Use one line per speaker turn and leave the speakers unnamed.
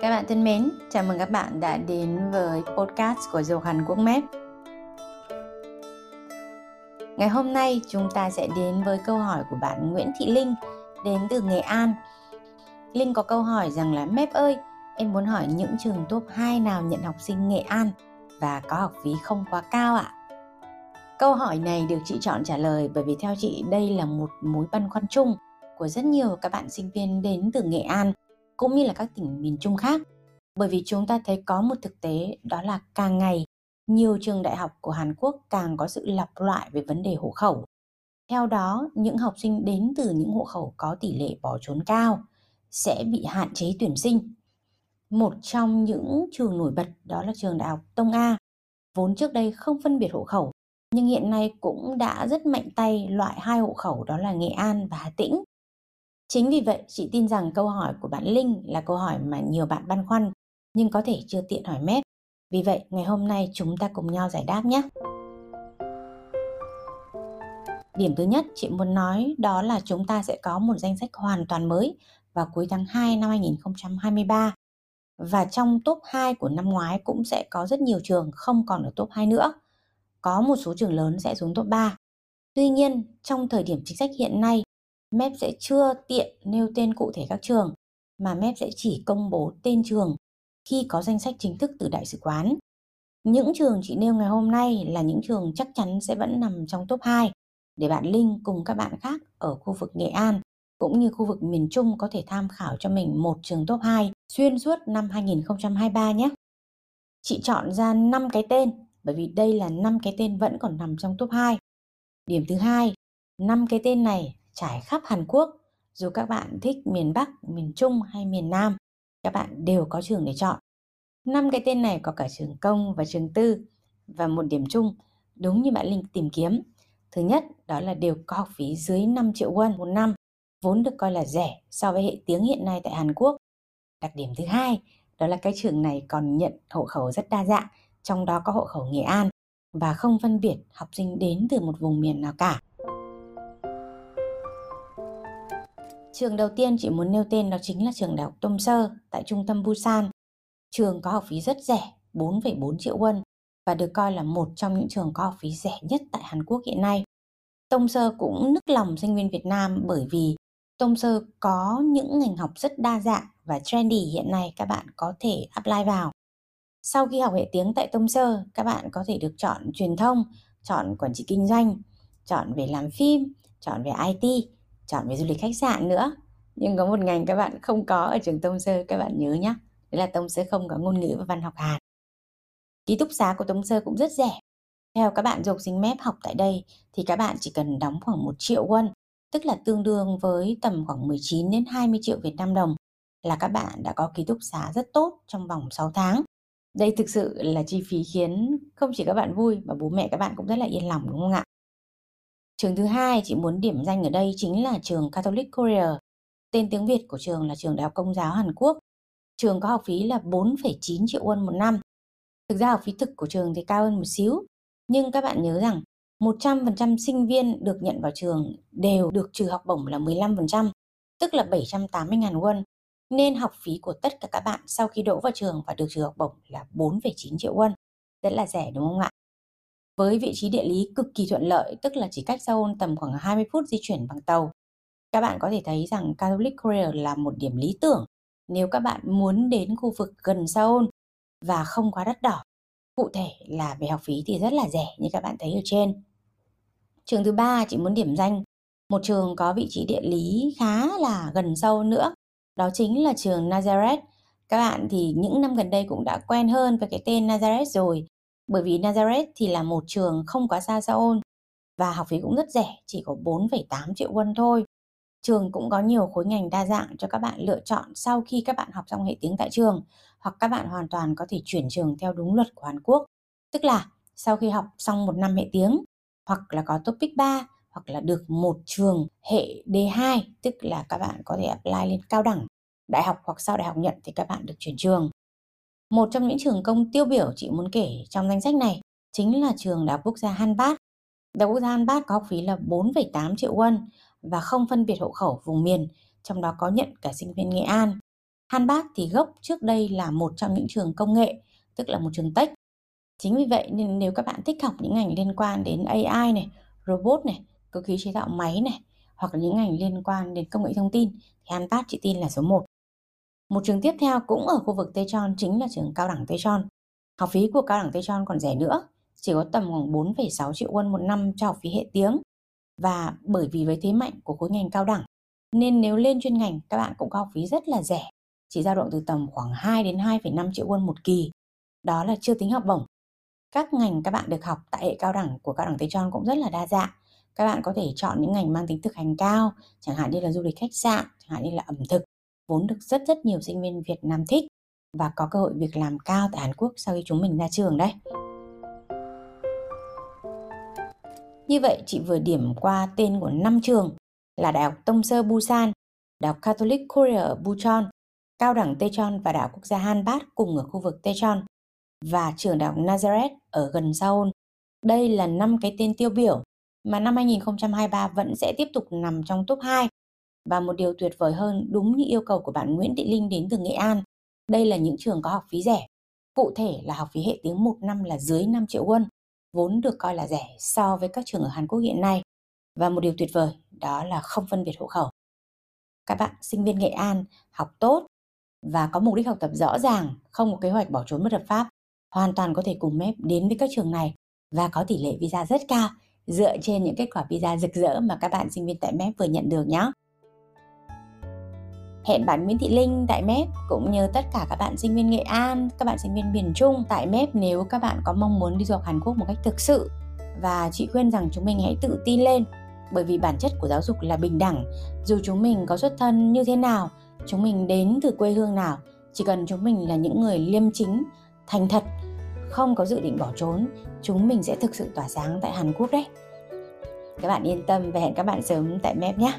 Các bạn thân mến, chào mừng các bạn đã đến với podcast của Dầu Hàn Quốc Mép. Ngày hôm nay chúng ta sẽ đến với câu hỏi của bạn Nguyễn Thị Linh đến từ Nghệ An. Linh có câu hỏi rằng là Mép ơi, em muốn hỏi những trường top 2 nào nhận học sinh Nghệ An và có học phí không quá cao ạ? Câu hỏi này được chị chọn trả lời bởi vì theo chị đây là một mối băn khoăn chung của rất nhiều các bạn sinh viên đến từ Nghệ An cũng như là các tỉnh miền Trung khác. Bởi vì chúng ta thấy có một thực tế đó là càng ngày nhiều trường đại học của Hàn Quốc càng có sự lặp loại về vấn đề hộ khẩu. Theo đó, những học sinh đến từ những hộ khẩu có tỷ lệ bỏ trốn cao sẽ bị hạn chế tuyển sinh. Một trong những trường nổi bật đó là trường đại học Tông A, vốn trước đây không phân biệt hộ khẩu, nhưng hiện nay cũng đã rất mạnh tay loại hai hộ khẩu đó là Nghệ An và Hà Tĩnh. Chính vì vậy, chị tin rằng câu hỏi của bạn Linh là câu hỏi mà nhiều bạn băn khoăn nhưng có thể chưa tiện hỏi mét. Vì vậy, ngày hôm nay chúng ta cùng nhau giải đáp nhé. Điểm thứ nhất chị muốn nói đó là chúng ta sẽ có một danh sách hoàn toàn mới vào cuối tháng 2 năm 2023. Và trong top 2 của năm ngoái cũng sẽ có rất nhiều trường không còn ở top 2 nữa. Có một số trường lớn sẽ xuống top 3. Tuy nhiên, trong thời điểm chính sách hiện nay, MEP sẽ chưa tiện nêu tên cụ thể các trường, mà MEP sẽ chỉ công bố tên trường khi có danh sách chính thức từ đại sứ quán. Những trường chị nêu ngày hôm nay là những trường chắc chắn sẽ vẫn nằm trong top 2 để bạn Linh cùng các bạn khác ở khu vực Nghệ An cũng như khu vực miền Trung có thể tham khảo cho mình một trường top 2 xuyên suốt năm 2023 nhé. Chị chọn ra 5 cái tên bởi vì đây là 5 cái tên vẫn còn nằm trong top 2. Điểm thứ hai, 5 cái tên này trải khắp Hàn Quốc, dù các bạn thích miền Bắc, miền Trung hay miền Nam, các bạn đều có trường để chọn. Năm cái tên này có cả trường công và trường tư và một điểm chung đúng như bạn Linh tìm kiếm. Thứ nhất đó là đều có học phí dưới 5 triệu won một năm, vốn được coi là rẻ so với hệ tiếng hiện nay tại Hàn Quốc. Đặc điểm thứ hai đó là cái trường này còn nhận hộ khẩu rất đa dạng, trong đó có hộ khẩu Nghệ An và không phân biệt học sinh đến từ một vùng miền nào cả. Trường đầu tiên chị muốn nêu tên đó chính là trường đại học Tom Sơ tại trung tâm Busan. Trường có học phí rất rẻ, 4,4 triệu won và được coi là một trong những trường có học phí rẻ nhất tại Hàn Quốc hiện nay. Tông Sơ cũng nức lòng sinh viên Việt Nam bởi vì Tông Sơ có những ngành học rất đa dạng và trendy hiện nay các bạn có thể apply vào. Sau khi học hệ tiếng tại Tông Sơ, các bạn có thể được chọn truyền thông, chọn quản trị kinh doanh, chọn về làm phim, chọn về IT chọn về du lịch khách sạn nữa nhưng có một ngành các bạn không có ở trường Tông Sơ, các bạn nhớ nhé đấy là Tông Sơ không có ngôn ngữ và văn học Hàn ký túc xá của Tông Sơ cũng rất rẻ theo các bạn dục sinh mép học tại đây thì các bạn chỉ cần đóng khoảng 1 triệu won, tức là tương đương với tầm khoảng 19 đến 20 triệu Việt Nam đồng là các bạn đã có ký túc xá rất tốt trong vòng 6 tháng. Đây thực sự là chi phí khiến không chỉ các bạn vui mà bố mẹ các bạn cũng rất là yên lòng, đúng không ạ? Trường thứ hai chị muốn điểm danh ở đây chính là trường Catholic Korea. Tên tiếng Việt của trường là trường Đại học Công giáo Hàn Quốc. Trường có học phí là 4,9 triệu won một năm. Thực ra học phí thực của trường thì cao hơn một xíu. Nhưng các bạn nhớ rằng 100% sinh viên được nhận vào trường đều được trừ học bổng là 15%, tức là 780.000 won. Nên học phí của tất cả các bạn sau khi đỗ vào trường và được trừ học bổng là 4,9 triệu won. Rất là rẻ đúng không ạ? Với vị trí địa lý cực kỳ thuận lợi, tức là chỉ cách Seoul tầm khoảng 20 phút di chuyển bằng tàu. Các bạn có thể thấy rằng Catholic Korea là một điểm lý tưởng nếu các bạn muốn đến khu vực gần Seoul và không quá đắt đỏ. Cụ thể là về học phí thì rất là rẻ như các bạn thấy ở trên. Trường thứ ba chị muốn điểm danh một trường có vị trí địa lý khá là gần sâu nữa. Đó chính là trường Nazareth. Các bạn thì những năm gần đây cũng đã quen hơn với cái tên Nazareth rồi bởi vì Nazareth thì là một trường không quá xa Seoul và học phí cũng rất rẻ, chỉ có 4,8 triệu won thôi. Trường cũng có nhiều khối ngành đa dạng cho các bạn lựa chọn sau khi các bạn học xong hệ tiếng tại trường hoặc các bạn hoàn toàn có thể chuyển trường theo đúng luật của Hàn Quốc. Tức là sau khi học xong một năm hệ tiếng hoặc là có topic 3 hoặc là được một trường hệ D2 tức là các bạn có thể apply lên cao đẳng đại học hoặc sau đại học nhận thì các bạn được chuyển trường một trong những trường công tiêu biểu chị muốn kể trong danh sách này chính là trường Đại học Quốc gia Hanbat. Đại học Quốc gia Hanbat có học phí là 4,8 triệu won và không phân biệt hộ khẩu vùng miền, trong đó có nhận cả sinh viên Nghệ An. Hanbat thì gốc trước đây là một trong những trường công nghệ, tức là một trường tech. Chính vì vậy nên nếu các bạn thích học những ngành liên quan đến AI này, robot này, cơ khí chế tạo máy này, hoặc là những ngành liên quan đến công nghệ thông tin thì Hanbat chị tin là số 1. Một trường tiếp theo cũng ở khu vực Tây Tròn chính là trường Cao đẳng Tây Tròn. Học phí của Cao đẳng Tây Tròn còn rẻ nữa, chỉ có tầm khoảng 4,6 triệu won một năm cho học phí hệ tiếng. Và bởi vì với thế mạnh của khối ngành cao đẳng, nên nếu lên chuyên ngành các bạn cũng có học phí rất là rẻ, chỉ dao động từ tầm khoảng 2 đến 2,5 triệu won một kỳ. Đó là chưa tính học bổng. Các ngành các bạn được học tại hệ cao đẳng của Cao đẳng Tây Tròn cũng rất là đa dạng. Các bạn có thể chọn những ngành mang tính thực hành cao, chẳng hạn như là du lịch khách sạn, chẳng hạn như là ẩm thực, vốn được rất rất nhiều sinh viên Việt Nam thích và có cơ hội việc làm cao tại Hàn Quốc sau khi chúng mình ra trường đây. Như vậy chị vừa điểm qua tên của 5 trường là Đại học Tông Sơ Busan, Đại học Catholic Korea ở Bucheon, Cao đẳng Techon và Đại học Quốc gia Hanbat cùng ở khu vực Techon và trường Đại học Nazareth ở gần Seoul. Đây là năm cái tên tiêu biểu mà năm 2023 vẫn sẽ tiếp tục nằm trong top 2. Và một điều tuyệt vời hơn đúng như yêu cầu của bạn Nguyễn Thị Linh đến từ Nghệ An, đây là những trường có học phí rẻ. Cụ thể là học phí hệ tiếng một năm là dưới 5 triệu won, vốn được coi là rẻ so với các trường ở Hàn Quốc hiện nay. Và một điều tuyệt vời đó là không phân biệt hộ khẩu. Các bạn sinh viên Nghệ An học tốt và có mục đích học tập rõ ràng, không có kế hoạch bỏ trốn bất hợp pháp, hoàn toàn có thể cùng MEP đến với các trường này và có tỷ lệ visa rất cao dựa trên những kết quả visa rực rỡ mà các bạn sinh viên tại MEP vừa nhận được nhé. Hẹn bạn Nguyễn Thị Linh tại MEP cũng như tất cả các bạn sinh viên Nghệ An, các bạn sinh viên miền Trung tại MEP nếu các bạn có mong muốn đi du học Hàn Quốc một cách thực sự. Và chị khuyên rằng chúng mình hãy tự tin lên bởi vì bản chất của giáo dục là bình đẳng. Dù chúng mình có xuất thân như thế nào, chúng mình đến từ quê hương nào, chỉ cần chúng mình là những người liêm chính, thành thật, không có dự định bỏ trốn, chúng mình sẽ thực sự tỏa sáng tại Hàn Quốc đấy. Các bạn yên tâm và hẹn các bạn sớm tại MEP nhé.